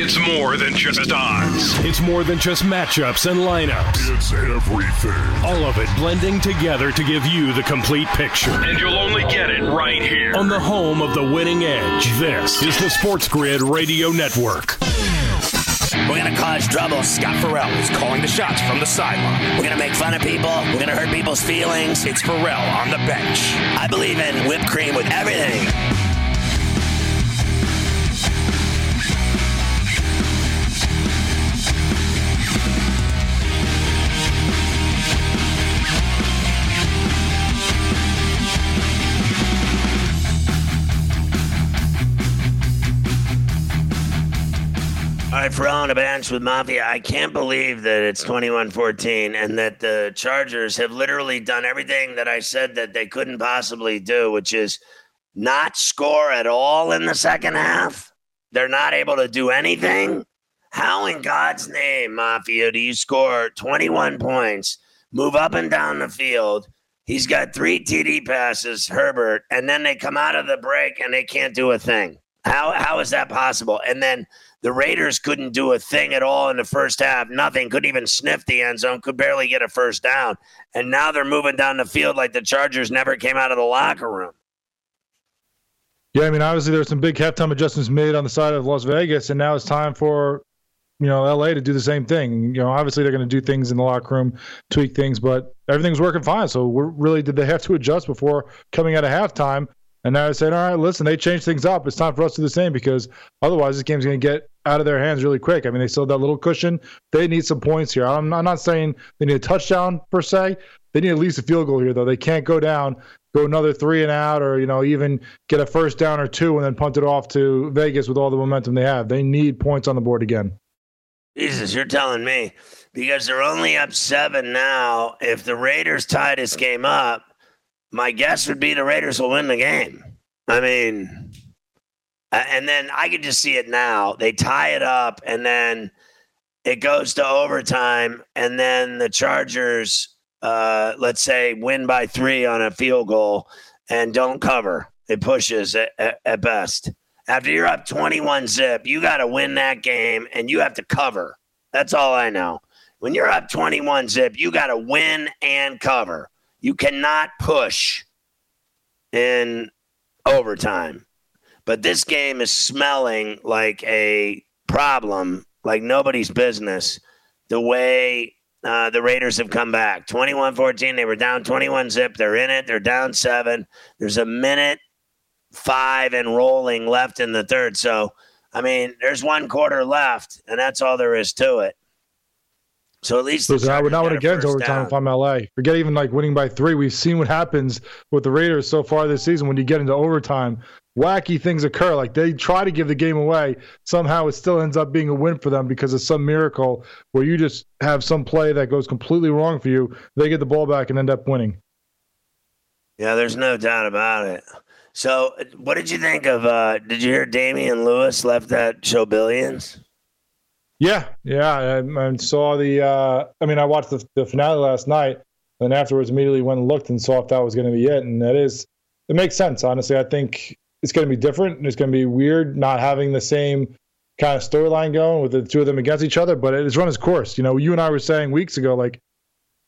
It's more than just odds. It's more than just matchups and lineups. It's everything. All of it blending together to give you the complete picture. And you'll only get it right here. On the home of the winning edge, this is the Sports Grid Radio Network. We're gonna cause trouble. Scott Farrell is calling the shots from the sideline. We're gonna make fun of people. We're gonna hurt people's feelings. It's Farrell on the bench. I believe in whipped cream with everything. Farrell on the bench with Mafia. I can't believe that it's 21 14 and that the Chargers have literally done everything that I said that they couldn't possibly do, which is not score at all in the second half. They're not able to do anything. How in God's name, Mafia, do you score 21 points, move up and down the field? He's got three TD passes, Herbert, and then they come out of the break and they can't do a thing. How how is that possible? And then the Raiders couldn't do a thing at all in the first half. Nothing. Couldn't even sniff the end zone. Could barely get a first down. And now they're moving down the field like the Chargers never came out of the locker room. Yeah, I mean, obviously there's some big halftime adjustments made on the side of Las Vegas, and now it's time for you know LA to do the same thing. You know, obviously they're going to do things in the locker room, tweak things, but everything's working fine. So we're really did they have to adjust before coming out of halftime? And now I said, all right, listen, they changed things up. It's time for us to do the same because otherwise this game's going to get out of their hands really quick. I mean, they still have that little cushion. They need some points here. I'm, I'm not saying they need a touchdown per se. They need at least a field goal here, though. They can't go down, go another three and out, or you know, even get a first down or two and then punt it off to Vegas with all the momentum they have. They need points on the board again. Jesus, you're telling me because they're only up seven now. If the Raiders tie this game up, my guess would be the Raiders will win the game. I mean, and then I can just see it now. They tie it up, and then it goes to overtime, and then the Chargers, uh, let's say, win by three on a field goal and don't cover. It pushes at, at, at best. After you're up 21 zip, you got to win that game and you have to cover. That's all I know. When you're up 21 zip, you got to win and cover. You cannot push in overtime. But this game is smelling like a problem, like nobody's business. The way uh, the Raiders have come back 21 14, they were down 21 zip. They're in it, they're down seven. There's a minute five and rolling left in the third. So, I mean, there's one quarter left, and that's all there is to it. So at least Listen, I would not got want to get into overtime down. if I'm LA. Forget even like winning by three. We've seen what happens with the Raiders so far this season when you get into overtime. Wacky things occur. Like they try to give the game away. Somehow it still ends up being a win for them because of some miracle where you just have some play that goes completely wrong for you. They get the ball back and end up winning. Yeah, there's no doubt about it. So, what did you think of? uh Did you hear Damian Lewis left that show Billions? Yeah, yeah. I, I saw the. Uh, I mean, I watched the, the finale last night, and afterwards immediately went and looked and saw if that was going to be it. And that is, it makes sense. Honestly, I think it's going to be different. and It's going to be weird not having the same kind of storyline going with the two of them against each other. But it's run its course. You know, you and I were saying weeks ago, like,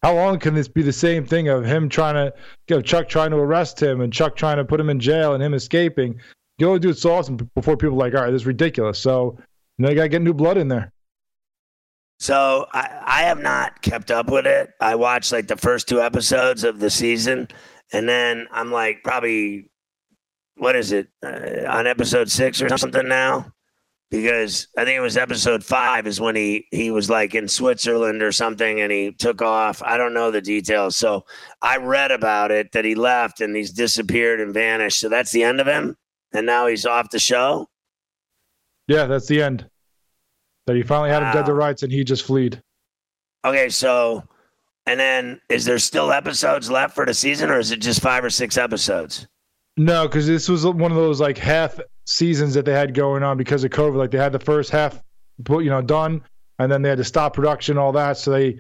how long can this be the same thing of him trying to, you know, Chuck trying to arrest him and Chuck trying to put him in jail and him escaping? You only do it so often before people are like, all right, this is ridiculous. So, you know, you got to get new blood in there. So I, I have not kept up with it. I watched like the first two episodes of the season, and then I'm like probably what is it uh, on episode six or something now. because I think it was episode five is when he he was like in Switzerland or something and he took off. I don't know the details. So I read about it that he left and he's disappeared and vanished. So that's the end of him. And now he's off the show. Yeah, that's the end. That he finally had him dead to rights and he just fled. Okay, so and then is there still episodes left for the season or is it just five or six episodes? No, because this was one of those like half seasons that they had going on because of COVID. Like they had the first half, put- you know, done, and then they had to stop production, all that. So they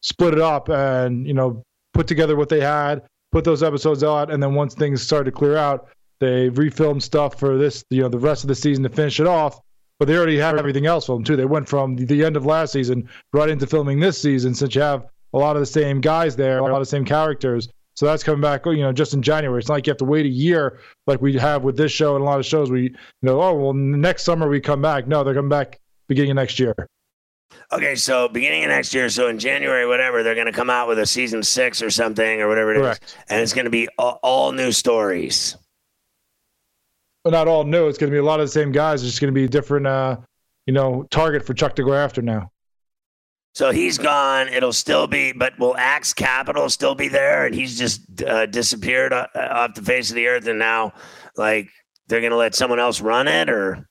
split it up and you know put together what they had, put those episodes out, and then once things started to clear out, they refilmed stuff for this, you know, the rest of the season to finish it off. But they already have everything else filmed too. They went from the, end of last season right into filming this season, since you have a lot of the same guys there, a lot of the same characters. So that's coming back, you know, just in January. It's not like you have to wait a year like we have with this show and a lot of shows. We, you know, oh well, next summer we come back. No, they're coming back beginning of next year. Okay, so beginning of next year, so in January, whatever, they're going to come out with a season six or something or whatever it is, Correct. and it's going to be all, all new stories. But not all new. It's going to be a lot of the same guys. It's just going to be a different, uh, you know, target for Chuck to go after now. So he's gone. It'll still be, but will Axe Capital still be there? And he's just uh, disappeared uh, off the face of the earth, and now, like, they're going to let someone else run it, or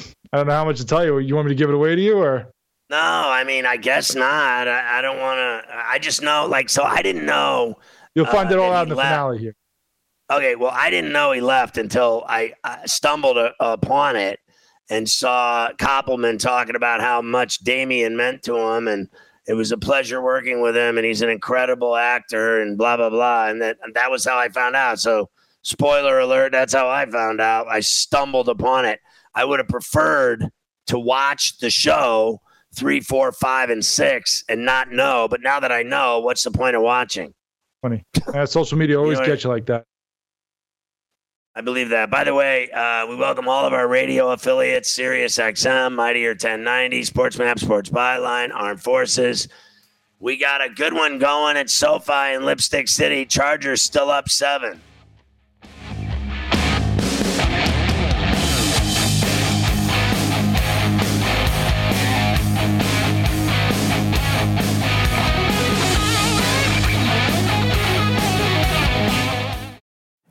I don't know how much to tell you. You want me to give it away to you, or no? I mean, I guess not. I, I don't want to. I just know, like, so I didn't know. you'll find Uh, it all out in the left. finale here. Okay, well, I didn't know he left until I, I stumbled a, upon it and saw Koppelman talking about how much Damian meant to him, and it was a pleasure working with him, and he's an incredible actor, and blah blah blah, and that and that was how I found out. So, spoiler alert, that's how I found out. I stumbled upon it. I would have preferred to watch the show three, four, five, and six and not know, but now that I know, what's the point of watching? Funny. Uh, social media always know gets you like that. I believe that. By the way, uh, we welcome all of our radio affiliates Sirius XM, Mightier 1090, Sports Map, Sports Byline, Armed Forces. We got a good one going at SoFi in Lipstick City. Chargers still up seven.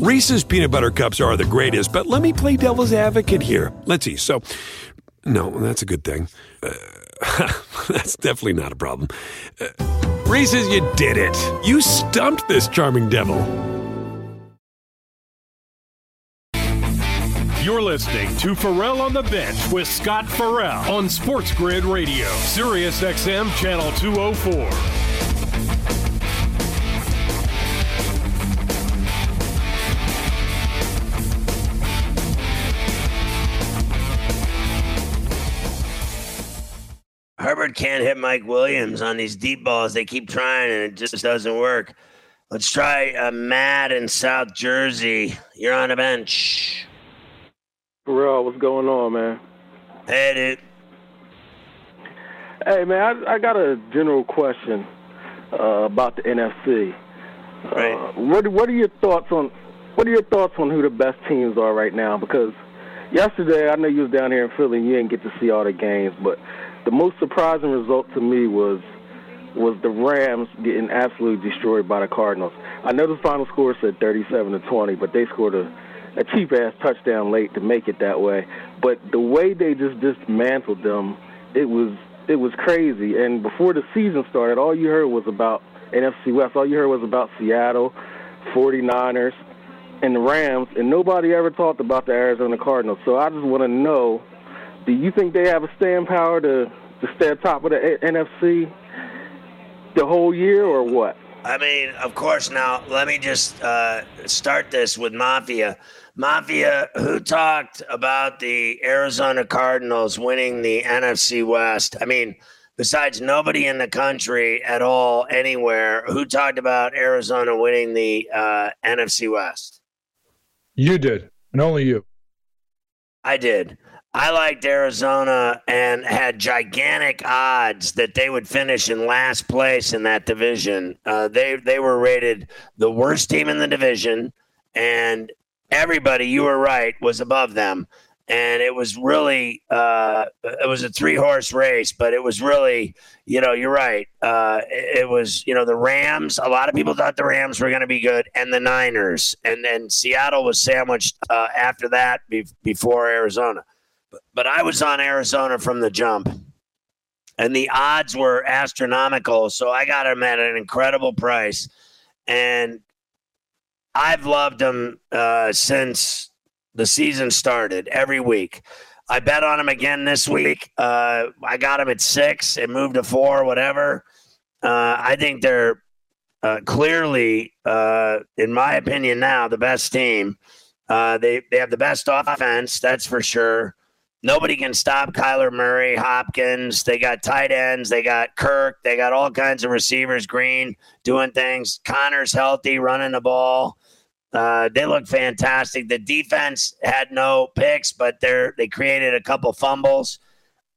Reese's peanut butter cups are the greatest, but let me play devil's advocate here. Let's see. So, no, that's a good thing. Uh, that's definitely not a problem. Uh, Reese's, you did it. You stumped this charming devil. You're listening to Farrell on the Bench with Scott Farrell on Sports Grid Radio, Sirius XM Channel 204. Herbert can't hit Mike Williams on these deep balls. They keep trying and it just doesn't work. Let's try uh, Matt in South Jersey. You're on the bench. Farrell, what's going on, man? Hey, dude. Hey, man, I, I got a general question uh, about the NFC. Right. Uh, what What are your thoughts on What are your thoughts on who the best teams are right now? Because yesterday, I know you was down here in Philly, and you didn't get to see all the games, but the most surprising result to me was was the Rams getting absolutely destroyed by the Cardinals. I know the final score said 37 to 20, but they scored a a cheap ass touchdown late to make it that way. But the way they just dismantled them, it was it was crazy. And before the season started, all you heard was about NFC West. All you heard was about Seattle, 49ers, and the Rams, and nobody ever talked about the Arizona Cardinals. So I just want to know, do you think they have a staying power to to stay at top of the NFC the whole year, or what? I mean, of course. Now, let me just uh, start this with Mafia. Mafia, who talked about the Arizona Cardinals winning the NFC West? I mean, besides nobody in the country at all, anywhere, who talked about Arizona winning the uh, NFC West? You did, and only you. I did. I liked Arizona and had gigantic odds that they would finish in last place in that division. Uh, they they were rated the worst team in the division, and everybody, you were right, was above them. And it was really, uh, it was a three horse race, but it was really, you know, you're right. Uh, it, it was, you know, the Rams. A lot of people thought the Rams were going to be good, and the Niners, and then Seattle was sandwiched uh, after that be- before Arizona. But, but I was on Arizona from the jump, and the odds were astronomical. So I got them at an incredible price, and I've loved them uh, since the season started every week. I bet on them again this week. Uh, I got them at six. It moved to four, whatever. Uh, I think they're uh, clearly, uh, in my opinion, now the best team. Uh, they they have the best offense, that's for sure. Nobody can stop Kyler Murray, Hopkins. They got tight ends. They got Kirk. They got all kinds of receivers. Green doing things. Connor's healthy, running the ball. Uh, they look fantastic. The defense had no picks, but they're they created a couple fumbles.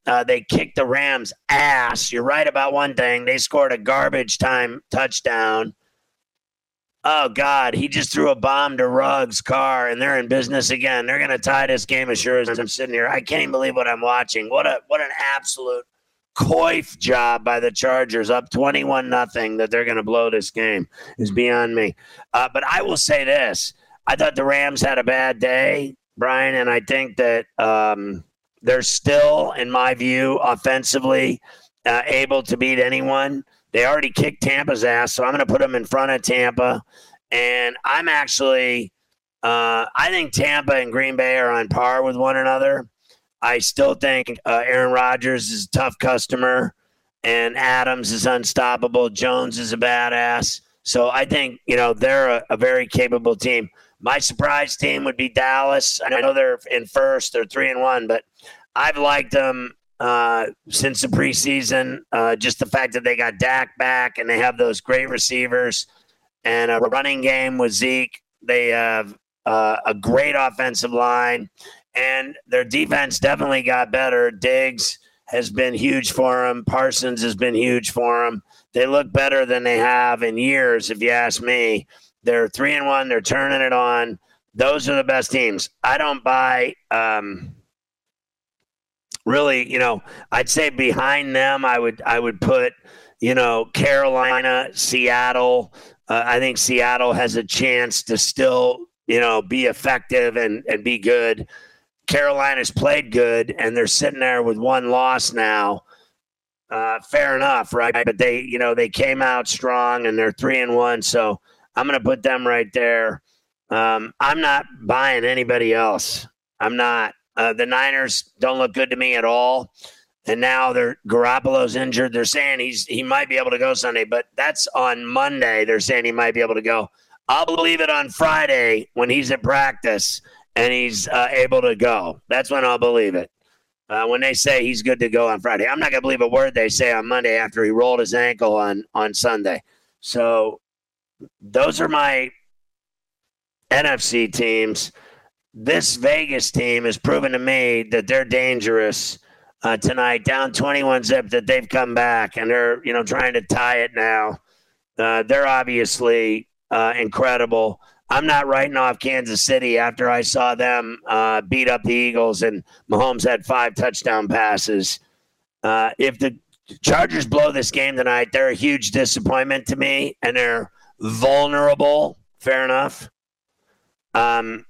Uh, they kicked the Rams' ass. You're right about one thing. They scored a garbage time touchdown. Oh God, he just threw a bomb to Ruggs' car, and they're in business again. They're going to tie this game as sure as I'm sitting here. I can't even believe what I'm watching. What a what an absolute coif job by the Chargers, up 21 nothing. That they're going to blow this game is beyond me. Uh, but I will say this: I thought the Rams had a bad day, Brian, and I think that um, they're still, in my view, offensively uh, able to beat anyone. They already kicked Tampa's ass, so I'm going to put them in front of Tampa. And I'm actually, uh, I think Tampa and Green Bay are on par with one another. I still think uh, Aaron Rodgers is a tough customer, and Adams is unstoppable. Jones is a badass. So I think you know they're a, a very capable team. My surprise team would be Dallas. I know they're in first; they're three and one, but I've liked them uh, since the preseason. Uh, just the fact that they got Dak back and they have those great receivers and a running game with Zeke. They have uh, a great offensive line, and their defense definitely got better. Diggs has been huge for them. Parsons has been huge for them. They look better than they have in years, if you ask me. They're three and one. They're turning it on. Those are the best teams. I don't buy. Um, really, you know, I'd say behind them, I would I would put, you know, Carolina, Seattle. Uh, I think Seattle has a chance to still, you know, be effective and and be good. Carolina's played good, and they're sitting there with one loss now. Uh, fair enough, right? But they, you know, they came out strong, and they're three and one. So I'm going to put them right there. Um, I'm not buying anybody else. I'm not. Uh, the Niners don't look good to me at all. And now they're Garoppolo's injured. They're saying he's he might be able to go Sunday, but that's on Monday. They're saying he might be able to go. I'll believe it on Friday when he's at practice and he's uh, able to go. That's when I'll believe it. Uh, when they say he's good to go on Friday, I'm not going to believe a word they say on Monday after he rolled his ankle on on Sunday. So those are my NFC teams this Vegas team has proven to me that they're dangerous uh, tonight. Down 21 zip, that they've come back and they're you know trying to tie it now. Uh, they're obviously uh, incredible. I'm not writing off Kansas City after I saw them uh, beat up the Eagles and Mahomes had five touchdown passes. Uh, if the Chargers blow this game tonight, they're a huge disappointment to me and they're vulnerable. Fair enough. Um,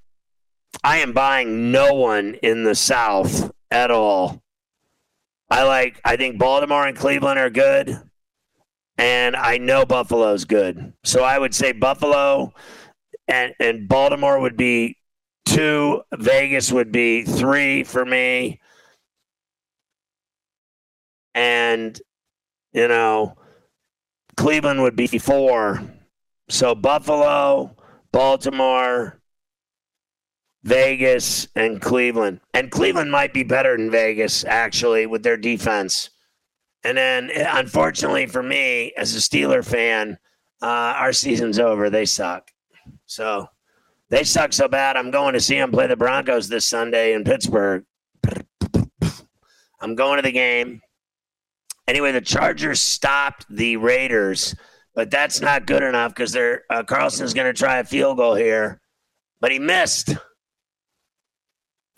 I am buying no one in the South at all. I like. I think Baltimore and Cleveland are good, and I know Buffalo's good. So I would say Buffalo and and Baltimore would be two. Vegas would be three for me, and you know, Cleveland would be four. So Buffalo, Baltimore, Vegas, and Cleveland. And Cleveland might be better than Vegas, actually, with their defense. And then, unfortunately for me, as a Steeler fan, uh, our season's over. They suck. So they suck so bad. I'm going to see them play the Broncos this Sunday in Pittsburgh. I'm going to the game. Anyway, the Chargers stopped the Raiders, but that's not good enough because they're uh, Carlson's going to try a field goal here, but he missed.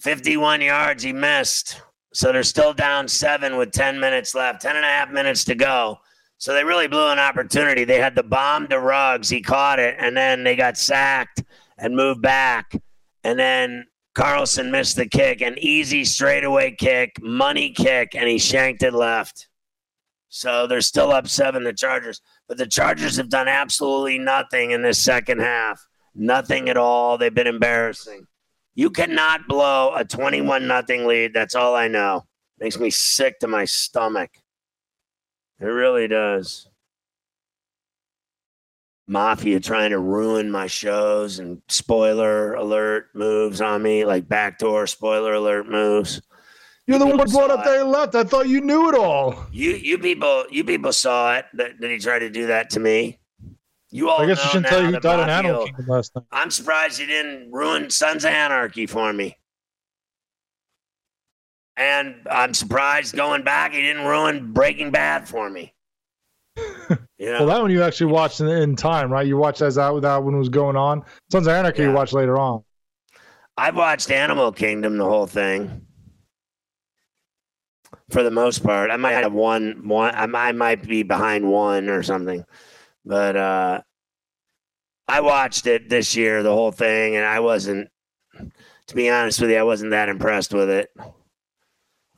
51 yards, he missed. So they're still down seven with 10 minutes left, 10 and a half minutes to go. So they really blew an opportunity. They had the bomb to Ruggs. He caught it, and then they got sacked and moved back. And then Carlson missed the kick, an easy straightaway kick, money kick, and he shanked it left. So they're still up seven, the Chargers. But the Chargers have done absolutely nothing in this second half. Nothing at all. They've been embarrassing. You cannot blow a 21 nothing lead. That's all I know. Makes me sick to my stomach. It really does. Mafia trying to ruin my shows and spoiler alert moves on me, like backdoor spoiler alert moves. You're the one who brought up that he left. I thought you knew it all. You you people you people saw it that, that he tried to do that to me. You all I guess I shouldn't tell you who died in Animal Kingdom last night. I'm surprised he didn't ruin Sons of Anarchy for me. And I'm surprised going back he didn't ruin Breaking Bad for me. You know, Well, that one you actually watched in, in time, right? You watched as that that one was going on. Sons of Anarchy you watched later on. I've watched Animal Kingdom, the whole thing. For the most part, I might have one. One, I might, I might be behind one or something, but uh, I watched it this year, the whole thing, and I wasn't. To be honest with you, I wasn't that impressed with it.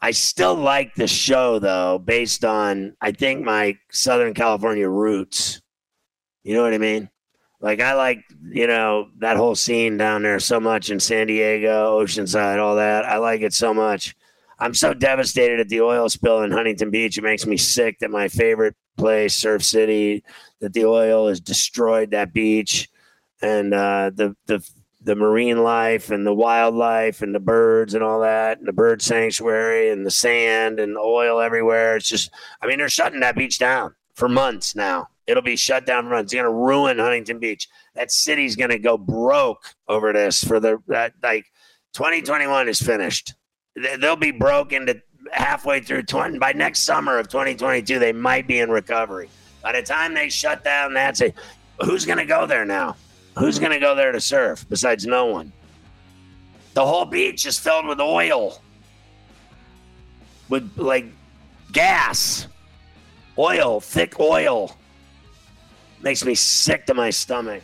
I still like the show though, based on I think my Southern California roots. You know what I mean? Like I like, you know, that whole scene down there so much in San Diego, Oceanside, all that. I like it so much. I'm so devastated at the oil spill in Huntington Beach. It makes me sick that my favorite place, Surf City, that the oil has destroyed that beach and uh, the the the marine life and the wildlife and the birds and all that and the bird sanctuary and the sand and the oil everywhere. It's just, I mean, they're shutting that beach down for months now. It'll be shut down for months. It's going to ruin Huntington Beach. That city's going to go broke over this for the that like 2021 is finished. They- They'll be broke into halfway through 20 by next summer of 2022. They might be in recovery. By the time they shut down that's say, who's going to go there now? Who's going to go there to surf besides no one? The whole beach is filled with oil, with like gas, oil, thick oil. Makes me sick to my stomach.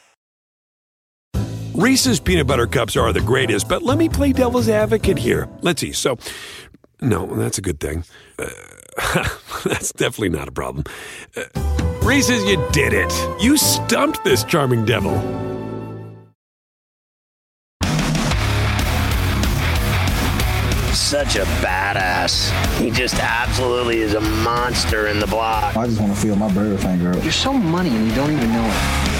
Reese's peanut butter cups are the greatest, but let me play devil's advocate here. Let's see. So, No, that's a good thing. Uh, that's definitely not a problem. Uh, Reese's, you did it. You stumped this charming devil. Such a badass. He just absolutely is a monster in the block. I just want to feel my burger finger up. You're so money and you don't even know it.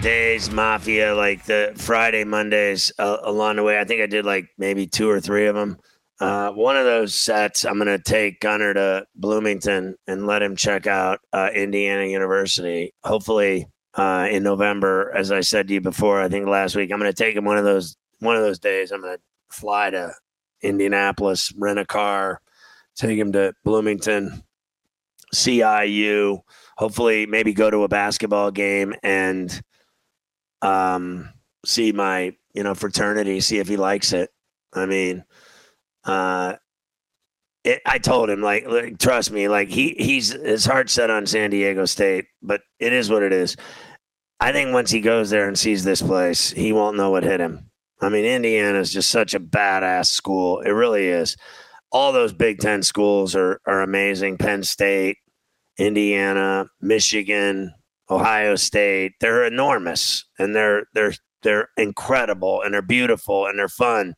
Days, Mafia, like the Friday, Mondays uh, along the way, I think I did like maybe two or three of them. Uh, one of those sets, I'm going to take Gunner to Bloomington and let him check out uh, Indiana University. Hopefully uh, in November, as I said to you before, I think last week, I'm going to take him one of those one of those days. I'm going to fly to Indianapolis, rent a car, take him to Bloomington, CIU hopefully maybe go to a basketball game and um see my you know fraternity see if he likes it. I mean uh it, i told him like, like trust me like he he's his heart set on san diego state but it is what it is. I think once he goes there and sees this place he won't know what hit him. I mean indiana is just such a badass school. It really is. All those big ten schools are are amazing. Penn state Indiana, Michigan, Ohio State. They're enormous and they're they're they're incredible and they're beautiful and they're fun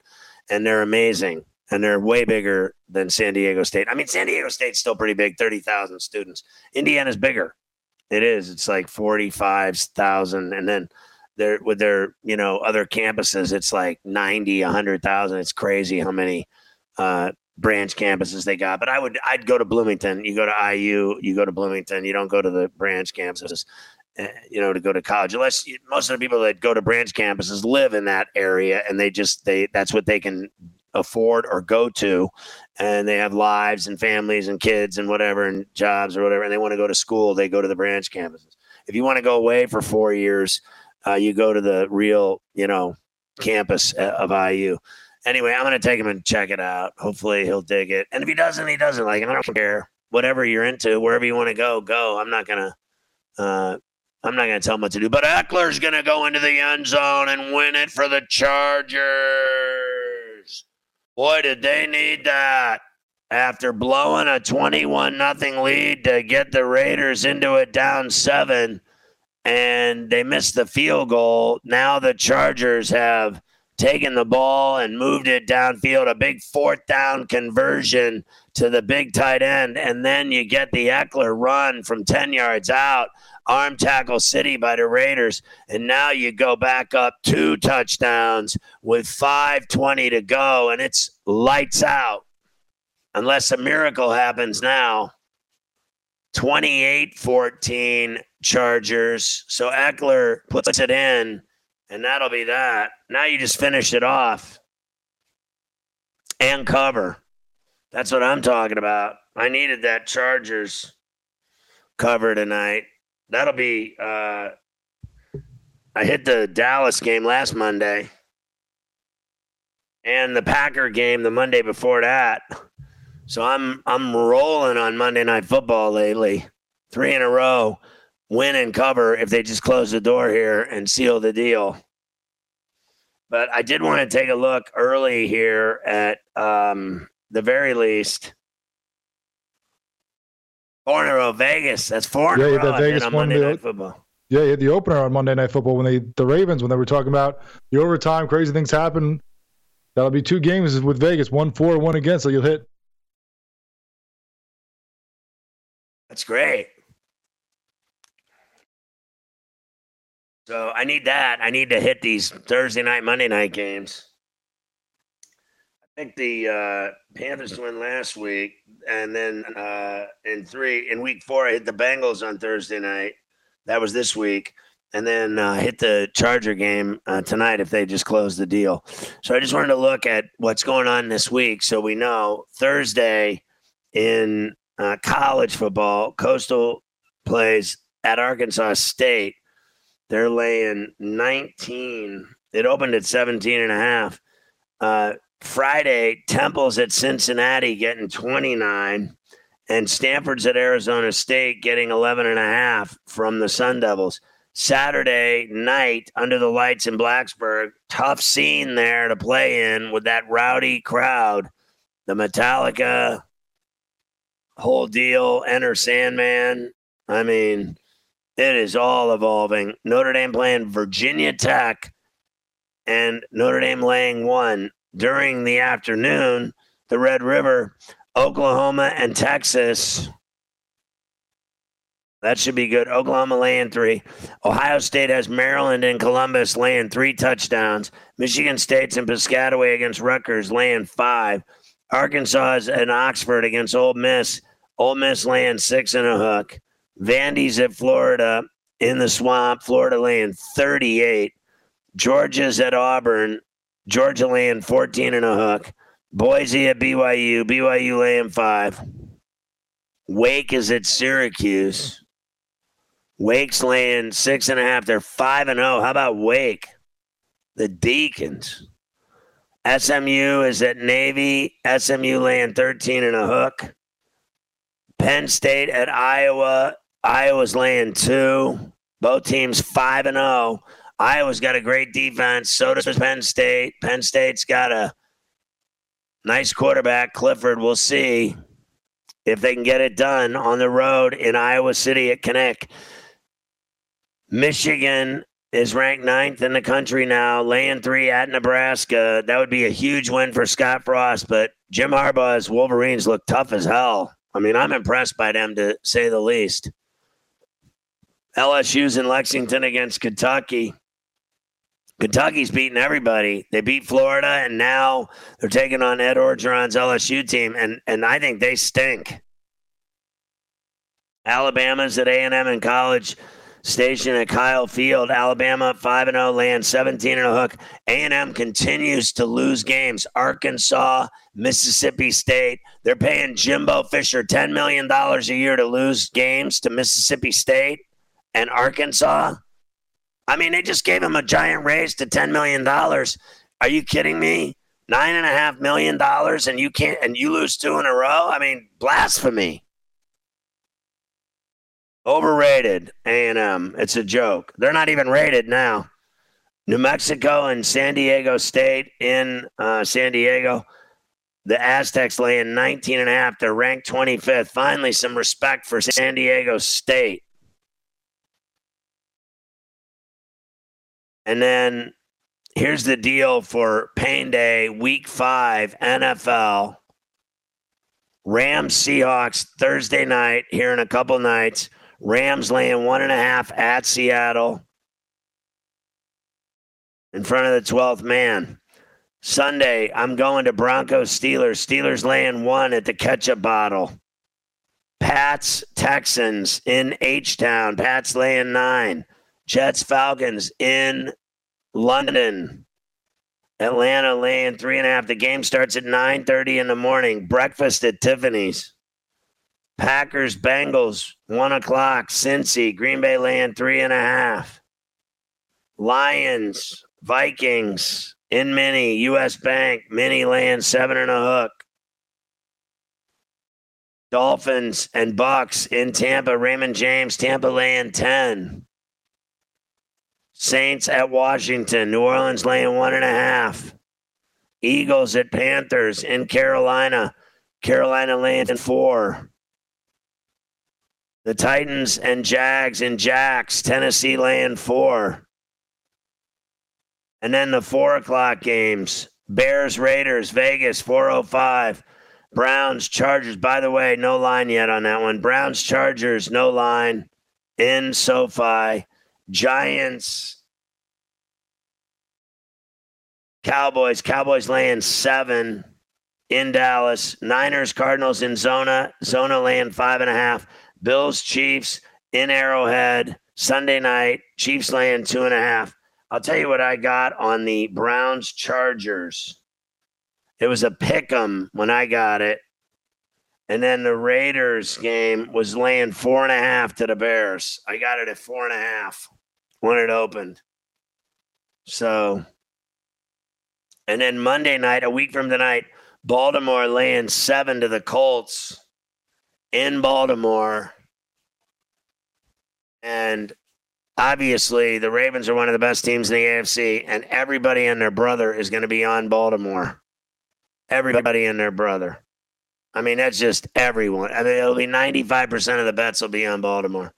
and they're amazing and they're way bigger than San Diego State. I mean, San Diego State's still pretty big, 30,000 students. Indiana's bigger. It is. It's like 45,000 and then there with their, you know, other campuses it's like 90, 100,000. It's crazy how many uh branch campuses they got. But I would I'd go to Bloomington. You go to IU, you go to Bloomington. You don't go to the branch campuses. uh, You know, to go to college, unless you, most of the people that go to branch campuses live in that area, and they just they that's what they can afford or go to, and they have lives and families and kids and whatever and jobs or whatever, and they want to go to school. They go to the branch campuses. If you want to go away for four years, uh, you go to the real, you know, campus uh, of IU anyway, I'm gonna take him and check it out. Hopefully, he'll dig it. And if he doesn't, he doesn't. Like I don't care. Whatever you're into, wherever you want to go, go. I'm not gonna. Uh, I'm not gonna tell him what to do. But Ekeler's gonna go into the end zone and win it for the Chargers. Boy, did they need that after blowing a 21 nothing lead to get the Raiders into it down seven, and they missed the field goal. Now the Chargers have taken the ball and moved it downfield, a big fourth down conversion to the big tight end. And then you get the Ekeler run from 10 yards out, arm tackle city by the Raiders. And now you go back up two touchdowns with 5.20 to go, and it's lights out. Unless a miracle happens now. 28 14 Chargers. So Ekeler puts it in and that'll be that. Now you just finish it off and cover. That's what I'm talking about. I needed that Chargers cover tonight. That'll be. Uh, I hit the Dallas game last Monday, and the Packer game the Monday before that. So I'm I'm rolling on Monday Night Football lately, three in a row win and cover if they just close the door here and seal the deal. But I did want to take a look early here at um, the very least. Four in a row, Vegas. That's four in Yeah, a row I've Vegas on Monday the- Night Football. Yeah, you had the opener on Monday Night Football when they the Ravens when they were talking about the overtime, crazy things happen. That'll be two games with Vegas, one for, one against. So you'll hit. That's great. So I need that. I need to hit these Thursday night, Monday night games. I think the uh, Panthers win last week, and then uh, in three in week four, I hit the Bengals on Thursday night. That was this week, and then uh, hit the Charger game uh, tonight if they just close the deal. So I just wanted to look at what's going on this week, so we know Thursday in uh, college football, Coastal plays at Arkansas State. They're laying 19 It opened at 17 and a half. Uh, Friday, Temple's at Cincinnati getting 29, and Stanford's at Arizona State getting 11 and a half from the Sun Devils. Saturday night under the lights in Blacksburg, tough scene there to play in with that rowdy crowd. The Metallica whole deal, Enter Sandman. I mean, it is all evolving. Notre Dame playing Virginia Tech and Notre Dame laying one during the afternoon. The Red River, Oklahoma, and Texas. That should be good. Oklahoma laying three. Ohio State has Maryland and Columbus laying three touchdowns. Michigan State's in Piscataway against Rutgers laying five. Arkansas is in Oxford against Ole Miss. Ole Miss laying six and a hook. Vandy's at Florida in the swamp. Florida laying 38. Georgia's at Auburn. Georgia laying 14 and a hook. Boise at BYU. BYU laying five. Wake is at Syracuse. Wake's laying six and a half. They're five and zero. How about Wake? The Deacons. SMU is at Navy. SMU laying 13 and a hook. Penn State at Iowa. Iowa's laying two. Both teams five and zero. Iowa's got a great defense. So does Penn State. Penn State's got a nice quarterback, Clifford. We'll see if they can get it done on the road in Iowa City at Kinnick. Michigan is ranked ninth in the country now, laying three at Nebraska. That would be a huge win for Scott Frost, but Jim Harbaugh's Wolverines look tough as hell. I mean, I'm impressed by them to say the least. LSU's in Lexington against Kentucky. Kentucky's beating everybody. They beat Florida, and now they're taking on Ed Orgeron's LSU team, and and I think they stink. Alabama's at A&M in College Station at Kyle Field. Alabama 5 and 0, land 17 and a hook. A&M continues to lose games. Arkansas, Mississippi State. They're paying Jimbo Fisher $10 million a year to lose games to Mississippi State and Arkansas. I mean, they just gave him a giant raise to $10 million. Are you kidding me? Nine and a half million dollars and you can't and you lose two in a row? I mean, blasphemy. Overrated, A&M. It's a joke. They're not even rated now. New Mexico and San Diego State in uh, San Diego. The Aztecs laying 19 and a half. They're ranked 25th. Finally, some respect for San Diego State. And then here's the deal for Pain Day, week five, NFL. Rams Seahawks Thursday night here in a couple nights. Rams laying one and a half at Seattle in front of the 12th man. Sunday, I'm going to Broncos Steelers. Steelers laying one at the ketchup bottle. Pats Texans in H Town. Pats laying nine. Jets Falcons in London. Atlanta laying three and a half. The game starts at 9:30 in the morning. Breakfast at Tiffany's. Packers, Bengals, one o'clock. Cincy, Green Bay laying three and a half. Lions, Vikings, in Mini, US Bank, Mini laying seven and a hook. Dolphins and Bucks in Tampa, Raymond James, Tampa laying 10. Saints at Washington, New Orleans laying one and a half. Eagles at Panthers in Carolina, Carolina laying four. The Titans and Jags and Jax, Tennessee laying four. And then the four o'clock games Bears, Raiders, Vegas, 405. Browns, Chargers. By the way, no line yet on that one. Browns, Chargers, no line in SoFi. Giants, Cowboys. Cowboys laying seven in Dallas. Niners, Cardinals in Zona. Zona laying five and a half. Bills, Chiefs in Arrowhead Sunday night. Chiefs laying two and a half. I'll tell you what I got on the Browns Chargers. It was a pick 'em when I got it. And then the Raiders game was laying four and a half to the Bears. I got it at four and a half when it opened. So And then Monday night, a week from tonight, Baltimore laying seven to the Colts in Baltimore. And obviously, the Ravens are one of the best teams in the AFC, and everybody and their brother is going to be on Baltimore. Everybody and their brother. I mean, that's just everyone. I mean, it'll be 95% of the bets will be on Baltimore.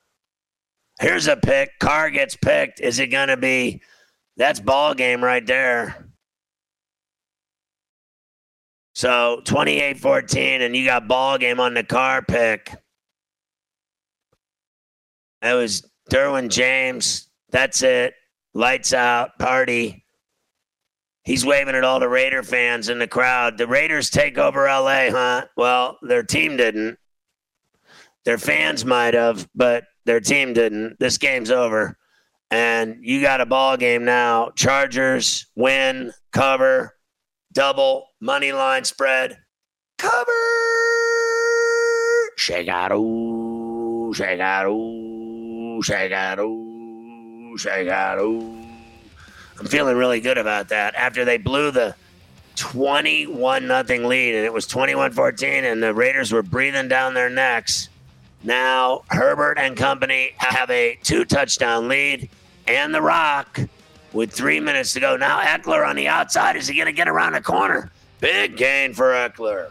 Here's a pick. Carr gets picked. Is it going to be? That's ball game right there. So 28 14, and you got ball game on the Carr pick. That was Derwin James. That's it. Lights out, party. He's waving at all the Raider fans in the crowd. The Raiders take over LA, huh? Well, their team didn't. Their fans might have, but their team didn't. This game's over. And you got a ball game now. Chargers win, cover double money line spread. Cover. Shake out, ooh, shake I'm feeling really good about that. After they blew the 21 nothing lead and it was 21-14 and the Raiders were breathing down their necks. Now Herbert and company have a two touchdown lead and the Rock with three minutes to go. Now Ekeler on the outside. Is he going to get around the corner? Big gain for Ekeler.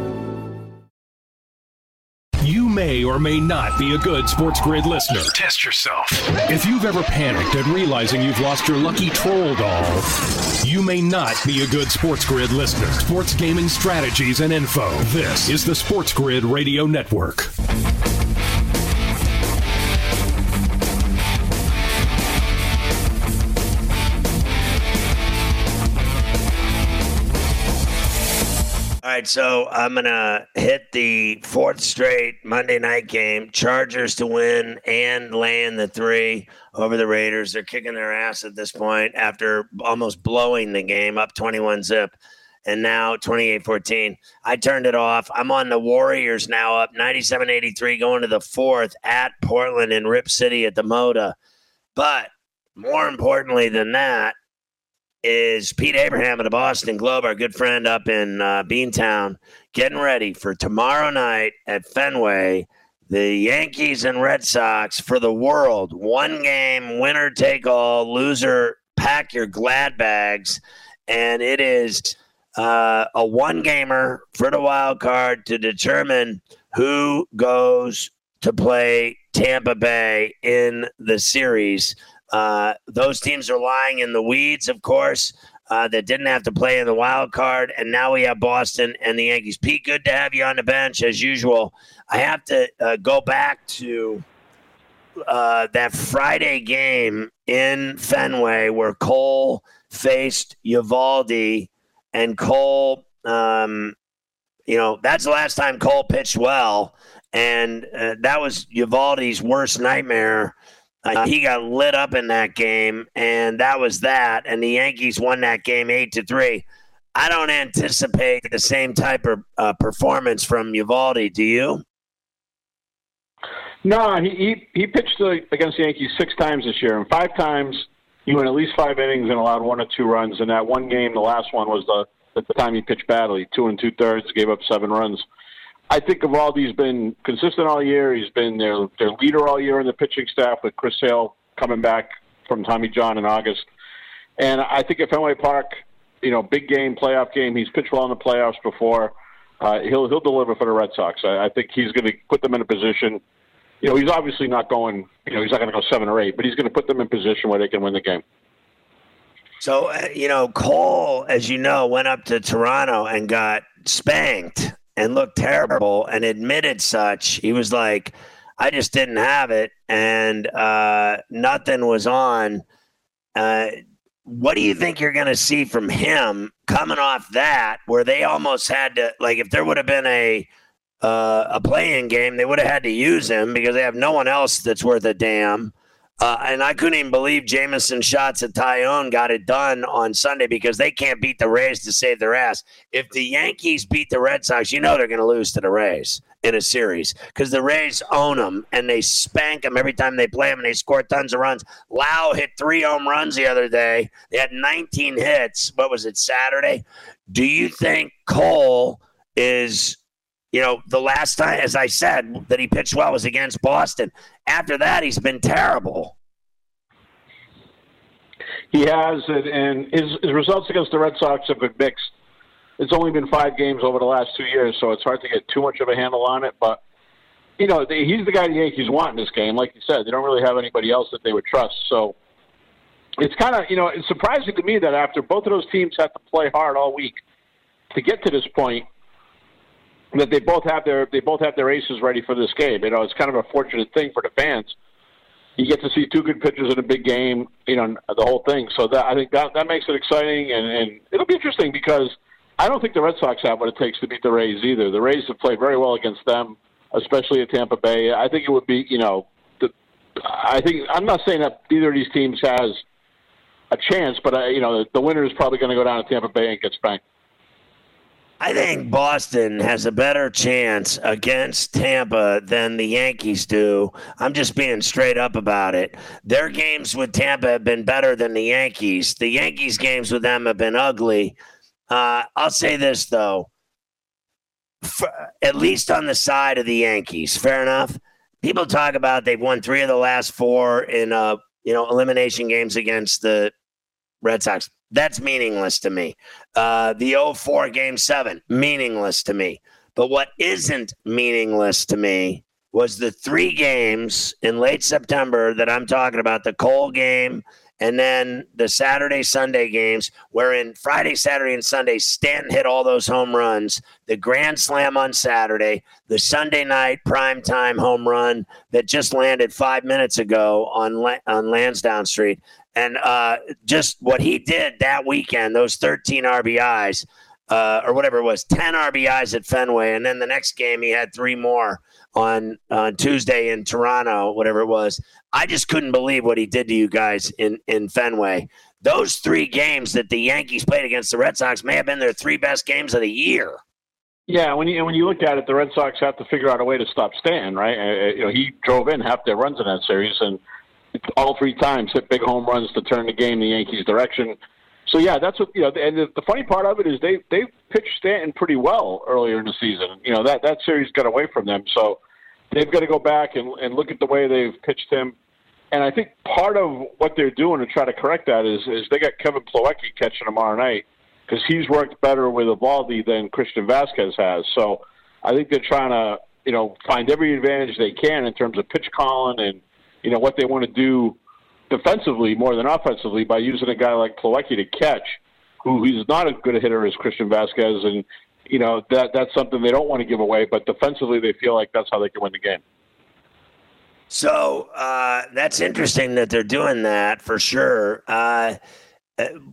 May or may not be a good Sports Grid listener. Test yourself. If you've ever panicked at realizing you've lost your lucky troll doll, you may not be a good Sports Grid listener. Sports gaming strategies and info. This is the Sports Grid Radio Network. Right, so I'm gonna hit the fourth straight Monday night game. Chargers to win and land the three over the Raiders. They're kicking their ass at this point after almost blowing the game up 21 zip, and now 28-14. I turned it off. I'm on the Warriors now, up 97-83, going to the fourth at Portland in Rip City at the Moda. But more importantly than that, is Pete Abraham of the Boston Globe, our good friend up in uh, Beantown, getting ready for tomorrow night at Fenway. The Yankees and Red Sox for the world. One game, winner take all, loser pack your glad bags. And it is uh, a one gamer for the wild card to determine who goes to play Tampa Bay in the series. Uh, those teams are lying in the weeds, of course, uh, that didn't have to play in the wild card. And now we have Boston and the Yankees. Pete, good to have you on the bench as usual. I have to uh, go back to uh, that Friday game in Fenway where Cole faced Eovaldi and Cole, um, you know, that's the last time Cole pitched well. And uh, that was Eovaldi's worst nightmare. Uh, he got lit up in that game, and that was that. And the Yankees won that game eight to three. I don't anticipate the same type of uh, performance from Eovaldi. Do you? No, he, he he pitched against the Yankees six times this year, and five times he went at least five innings and allowed one or two runs. In that one game, the last one was the at the time he pitched badly, two and two thirds, gave up seven runs. I think Eovaldi's been consistent all year. He's been their their leader all year in the pitching staff with Chris Sale coming back from Tommy John in August. And I think at Fenway Park, you know, big game, playoff game. He's pitched well in the playoffs before. Uh, he'll he'll deliver for the Red Sox. I, I think he's going to put them in a position. You know, he's obviously not going. You know, he's not going to go seven or eight, but he's going to put them in position where they can win the game. So uh, you know, Cole, as you know, went up to Toronto and got spanked and looked terrible and admitted such. He was like, "I just didn't have it, and uh, nothing was on." Uh, what do you think you're going to see from him coming off that, where they almost had to like if there would have been a uh, a playing game, they would have had to use him because they have no one else that's worth a damn. Uh, and I couldn't even believe Jameson shots at Taillon got it done on Sunday because they can't beat the Rays to save their ass. If the Yankees beat the Red Sox, you know they're going to lose to the Rays in a series because the Rays own them and they spank them every time they play them and they score tons of runs. Lau hit three home runs the other day. They had 19 hits. What was it, Saturday? Do you think Cole is you know, the last time, as I said, that he pitched well was against Boston. After that, he's been terrible. He has, and his, his results against the Red Sox have been mixed. It's only been five games over the last two years, so it's hard to get too much of a handle on it. But you know, he's the guy the Yankees want in this game. Like you said, they don't really have anybody else that they would trust. So it's kind of you know it's surprising to me that after both of those teams have to play hard all week to get to this point, that they both have their they both have their aces ready for this game. You know, it's kind of a fortunate thing for the fans. You get to see two good pitchers in a big game, you know, the whole thing. So that I think that that makes it exciting, and, and it'll be interesting because I don't think the Red Sox have what it takes to beat the Rays either. The Rays have played very well against them, especially at Tampa Bay. I think it would be, you know, the, I think I'm not saying that either of these teams has a chance, but uh, you know, the winner is probably going to go down to Tampa Bay and get spanked. I think Boston has a better chance against Tampa than the Yankees do. I'm just being straight up about it. Their games with Tampa have been better than the Yankees. The Yankees' games with them have been ugly. Uh, I'll say this, though. For, at least on the side of the Yankees, fair enough. People talk about they've won three of the last four in uh, you know elimination games against the Red Sox. That's meaningless to me. Uh, the 04 game seven, meaningless to me. But what isn't meaningless to me was the three games in late September that I'm talking about the Cole game and then the Saturday Sunday games, wherein Friday, Saturday, and Sunday, Stanton hit all those home runs. The grand slam on Saturday, the Sunday night primetime home run that just landed five minutes ago on on Lansdowne Street, and uh, just what he did that weekend, those 13 RBIs, uh, or whatever it was, 10 RBIs at Fenway. And then the next game, he had three more on uh, Tuesday in Toronto, whatever it was. I just couldn't believe what he did to you guys in, in Fenway. Those three games that the Yankees played against the Red Sox may have been their three best games of the year. Yeah, when you when you look at it, the Red Sox have to figure out a way to stop Stan, right? Uh, you know, he drove in half their runs in that series, and all three times hit big home runs to turn the game the Yankees' direction. So yeah, that's what you know. And the, the funny part of it is they they pitched Stanton pretty well earlier in the season. You know that that series got away from them, so they've got to go back and, and look at the way they've pitched him. And I think part of what they're doing to try to correct that is is they got Kevin Plawecki catching tomorrow night because he's worked better with Eovaldi than Christian Vazquez has. So I think they're trying to you know find every advantage they can in terms of pitch calling and you know what they want to do defensively more than offensively by using a guy like Plawecki to catch, who he's not as good a hitter as Christian Vazquez, and you know that that's something they don't want to give away. But defensively, they feel like that's how they can win the game. So uh, that's interesting that they're doing that for sure. Uh, uh,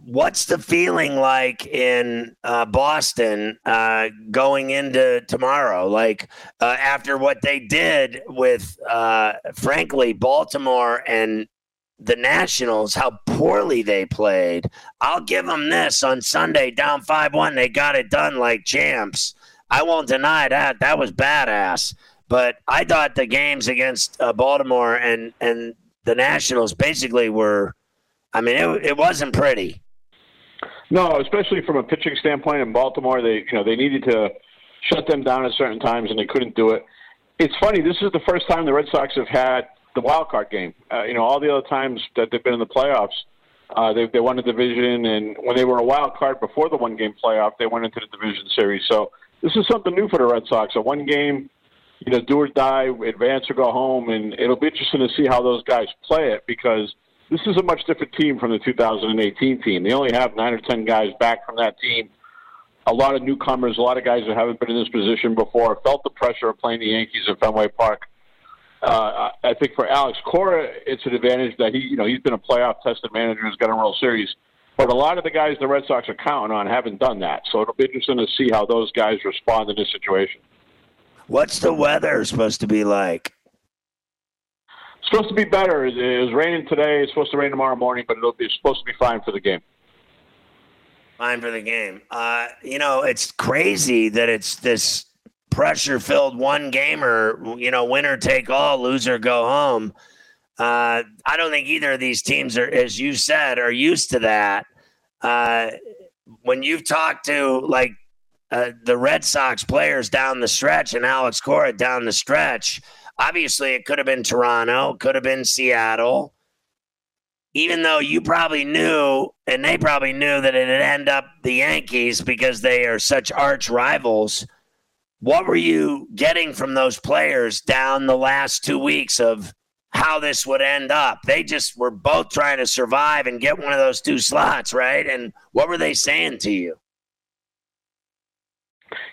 what's the feeling like in uh, Boston uh, going into tomorrow? Like uh, after what they did with, uh, frankly, Baltimore and the Nationals, how poorly they played. I'll give them this on Sunday, down 5 1. They got it done like champs. I won't deny that. That was badass. But I thought the games against uh, Baltimore and, and the Nationals basically were, I mean, it, it wasn't pretty. No, especially from a pitching standpoint in Baltimore, they you know they needed to shut them down at certain times and they couldn't do it. It's funny. This is the first time the Red Sox have had the wild card game. Uh, you know, all the other times that they've been in the playoffs, uh, they they won the division, and when they were a wild card before the one game playoff, they went into the division series. So this is something new for the Red Sox. A one game, you know, do or die, advance or go home, and it'll be interesting to see how those guys play it because this is a much different team from the 2018 team. They only have nine or ten guys back from that team. A lot of newcomers, a lot of guys who haven't been in this position before, felt the pressure of playing the Yankees at Fenway Park. Uh, I think for Alex Cora, it's an advantage that he, you know, he's been a playoff tested manager, has got a World Series. But a lot of the guys the Red Sox are counting on haven't done that. So it'll be interesting to see how those guys respond in this situation. What's the weather supposed to be like? It's supposed to be better. It was raining today. It's supposed to rain tomorrow morning, but it'll be it's supposed to be fine for the game. Fine for the game. Uh, you know, it's crazy that it's this pressure filled one gamer, you know, winner take all, loser go home. Uh, I don't think either of these teams are, as you said, are used to that. Uh, when you've talked to like uh, the Red Sox players down the stretch and Alex Cora down the stretch, obviously it could have been Toronto, could have been Seattle. Even though you probably knew, and they probably knew that it'd end up the Yankees because they are such arch rivals what were you getting from those players down the last two weeks of how this would end up? They just were both trying to survive and get one of those two slots, right? And what were they saying to you?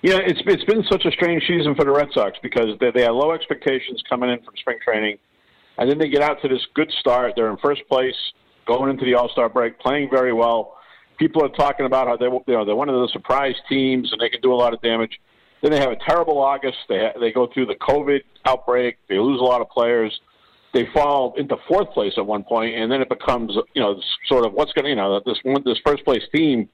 Yeah, it's it's been such a strange season for the Red Sox because they, they had low expectations coming in from spring training, and then they get out to this good start. They're in first place going into the All Star break, playing very well. People are talking about how they you know they're one of the surprise teams and they can do a lot of damage. Then they have a terrible August. They they go through the COVID outbreak. They lose a lot of players. They fall into fourth place at one point, and then it becomes you know sort of what's going to you know this one this first place team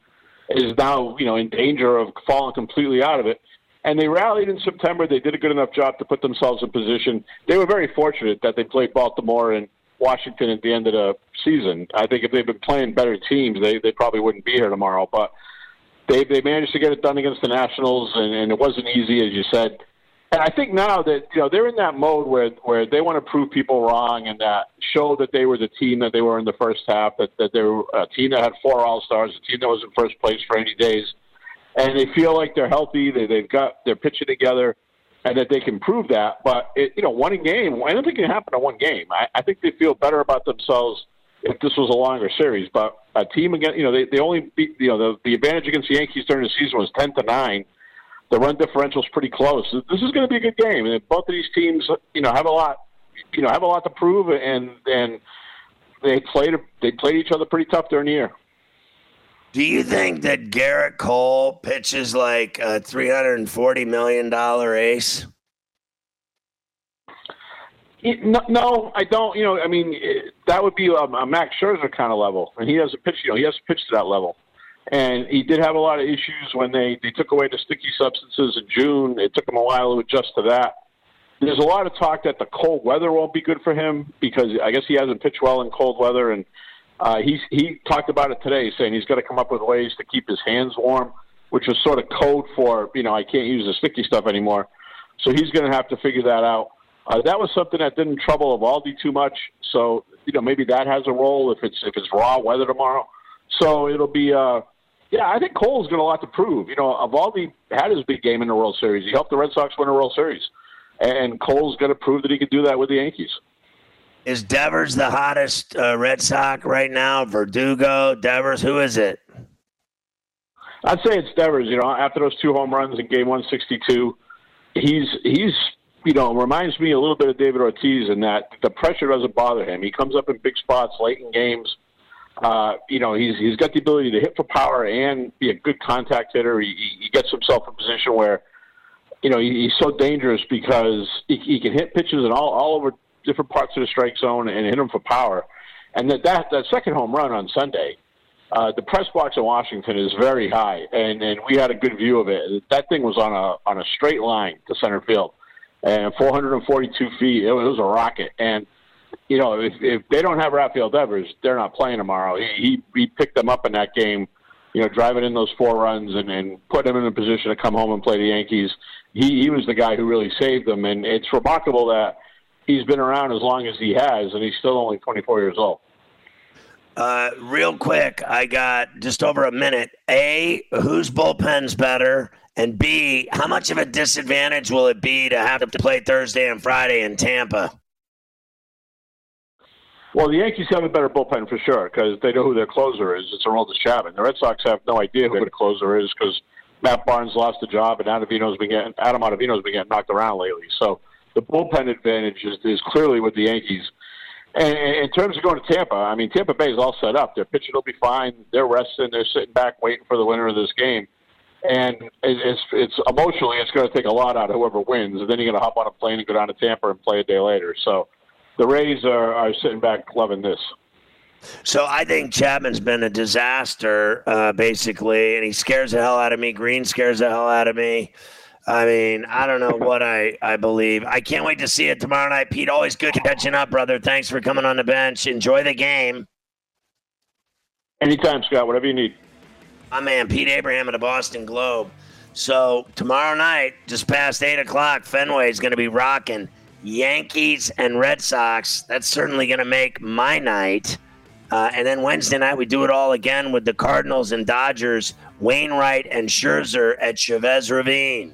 is now you know in danger of falling completely out of it. And they rallied in September. They did a good enough job to put themselves in position. They were very fortunate that they played Baltimore and Washington at the end of the season. I think if they'd been playing better teams, they they probably wouldn't be here tomorrow. But they they managed to get it done against the Nationals, and, and it wasn't easy, as you said. And I think now that you know they're in that mode where where they want to prove people wrong and that show that they were the team that they were in the first half, that that they were a team that had four All Stars, a team that was in first place for 80 days, and they feel like they're healthy, they they've got they're pitching together, and that they can prove that. But it, you know, one game, it can happen in one game. I, I think they feel better about themselves if this was a longer series. But a team against, you know, they, they only beat, you know, the, the advantage against the Yankees during the season was 10 to 9. The run differential is pretty close. This is going to be a good game. And both of these teams, you know, have a lot, you know, have a lot to prove. And, and they played, they played each other pretty tough during the year. Do you think that Gerrit Cole pitches like a $340 million ace? No, no, I don't. You know, I mean, that would be a, a Max Scherzer kind of level, and he hasn't pitch. You know, he hasn't pitched to that level, and he did have a lot of issues when they they took away the sticky substances in June. It took him a while to adjust to that. There's a lot of talk that the cold weather won't be good for him because I guess he hasn't pitched well in cold weather, and uh, he's he talked about it today, saying he's got to come up with ways to keep his hands warm, which is sort of code for you know I can't use the sticky stuff anymore. So he's going to have to figure that out. Uh, that was something that didn't trouble Eovaldi too much. So you know maybe that has a role if it's if it's raw weather tomorrow. So it'll be uh, yeah. I think Cole's got a lot to prove. You know, Eovaldi had his big game in the World Series. He helped the Red Sox win a World Series, and Cole's going to prove that he could do that with the Yankees. Is Devers the hottest uh, Red Sox right now? Verdugo, Devers, who is it? I'd say it's Devers. You know, after those two home runs in Game 162, he's he's you know, reminds me a little bit of David Ortiz in that the pressure doesn't bother him. He comes up in big spots late in games. Uh, you know, he's he's got the ability to hit for power and be a good contact hitter. He, he gets himself in a position where, you know, he, he's so dangerous because he, he can hit pitches in all all over different parts of the strike zone and hit them for power. And that that, that second home run on Sunday, uh, the press box in Washington is very high, and and we had a good view of it. That thing was on a on a straight line to center field, and 442 feet. It was a rocket, and you know if if they don't have Rafael Devers, they're not playing tomorrow. He he, he picked them up in that game you know, driving in those four runs and, and putting them in a position to come home and play the Yankees. He, he was the guy who really saved them. And it's remarkable that he's been around as long as he has, and he's still only 24 years old. Uh, real quick, I got just over a minute. A, whose bullpen's better? And B, how much of a disadvantage will it be to have to play Thursday and Friday in Tampa? Well, the Yankees have a better bullpen for sure because they know who their closer is. It's Aroldis Chapman. The Red Sox have no idea who their closer is because Matt Barnes lost the job and Ottavino's been getting Adam Ottavino's been getting knocked around lately. So the bullpen advantage is, is clearly with the Yankees. And in terms of going to Tampa, I mean Tampa Bay is all set up. Their pitching will be fine. They're resting. They're sitting back waiting for the winner of this game. And it's it's emotionally, it's going to take a lot out of whoever wins. And then you're going to hop on a plane and go down to Tampa and play a day later. So the Rays are, are sitting back loving this. So I think Chapman's been a disaster, uh, basically, and he scares the hell out of me. Green scares the hell out of me. I mean, I don't know what I, I believe. I can't wait to see it tomorrow night. Pete, always good catching up, brother. Thanks for coming on the bench. Enjoy the game. Anytime, Scott. Whatever you need. My man, Pete Abraham of the Boston Globe. So tomorrow night, just past eight o'clock, Fenway is going to be rocking. Yankees and Red Sox. That's certainly going to make my night. Uh, and then Wednesday night, we do it all again with the Cardinals and Dodgers, Wainwright and Scherzer at Chavez Ravine.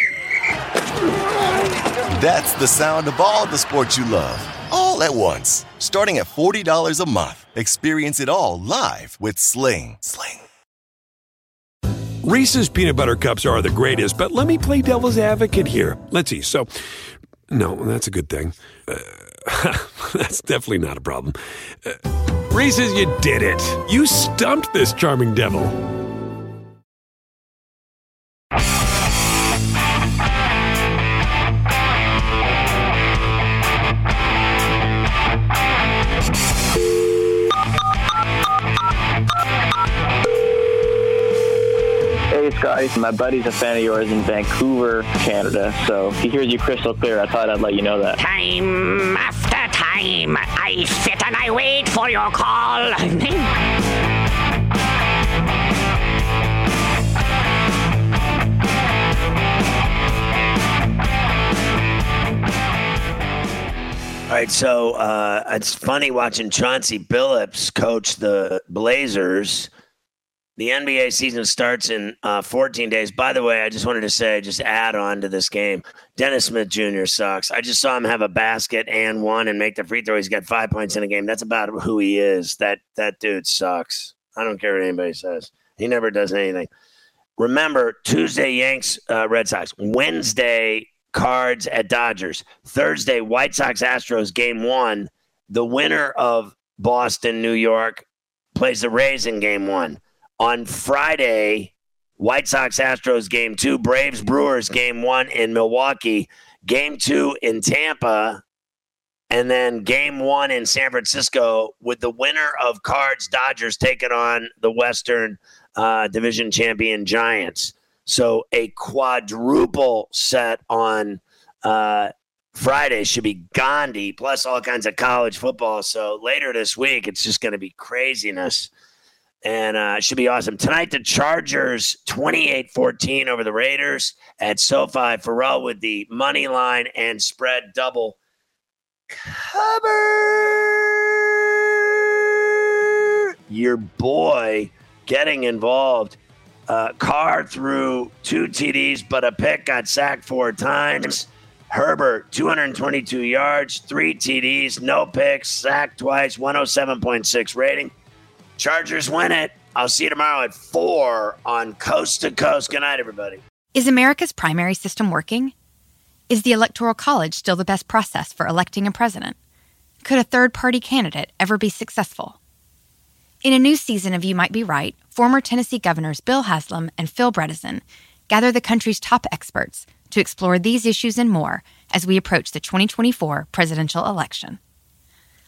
That's the sound of all the sports you love, all at once. Starting at $40 a month. Experience it all live with Sling. Sling. Reese's peanut butter cups are the greatest, but let me play devil's advocate here. Let's see. So, no, that's a good thing. Uh, that's definitely not a problem. Uh, Reese's, you did it. You stumped this charming devil. Scotty. My buddy's a fan of yours in Vancouver, Canada, so he hears you crystal clear. I thought I'd let you know that. Time after time, I sit and I wait for your call. All right, so uh, it's funny watching Chauncey Billups coach the Blazers the NBA season starts in uh, 14 days. By the way, I just wanted to say, just add on to this game, Dennis Smith Jr. sucks. I just saw him have a basket and one and make the free throw. He's got five points in a game. That's about who he is. That that dude sucks. I don't care what anybody says. He never does anything. Remember, Tuesday Yanks uh, Red Sox. Wednesday Cards at Dodgers. Thursday White Sox Astros game one. The winner of Boston New York plays the Rays in game one on Friday, White Sox Astros game two, Braves Brewers game one in Milwaukee, game two in Tampa, and then game one in San Francisco with the winner of Cards Dodgers taking on the Western uh, Division champion Giants. So a quadruple set on uh, Friday should be Gandhi, plus all kinds of college football. So later this week, it's just going to be craziness. And uh, it should be awesome. Tonight, the Chargers 28 14 over the Raiders at SoFi. Farrell with the money line and spread double cover. Your boy getting involved. Uh, Carr threw two TDs, but a pick got sacked four times. Herbert, 222 yards, three TDs, no picks, sacked twice, 107.6 rating. Chargers win it. I'll see you tomorrow at 4 on Coast to Coast. Good night, everybody. Is America's primary system working? Is the Electoral College still the best process for electing a president? Could a third party candidate ever be successful? In a new season of You Might Be Right, former Tennessee governors Bill Haslam and Phil Bredesen gather the country's top experts to explore these issues and more as we approach the 2024 presidential election.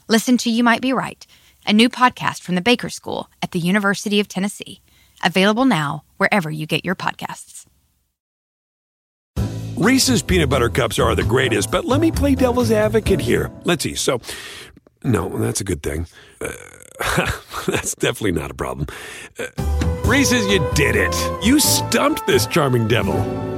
Listen to You Might Be Right, a new podcast from the Baker School at the University of Tennessee, available now wherever you get your podcasts. Reese's peanut butter cups are the greatest, but let me play devil's advocate here. Let's see. So, no, that's a good thing. Uh, that's definitely not a problem. Uh, Reese's, you did it. You stumped this charming devil.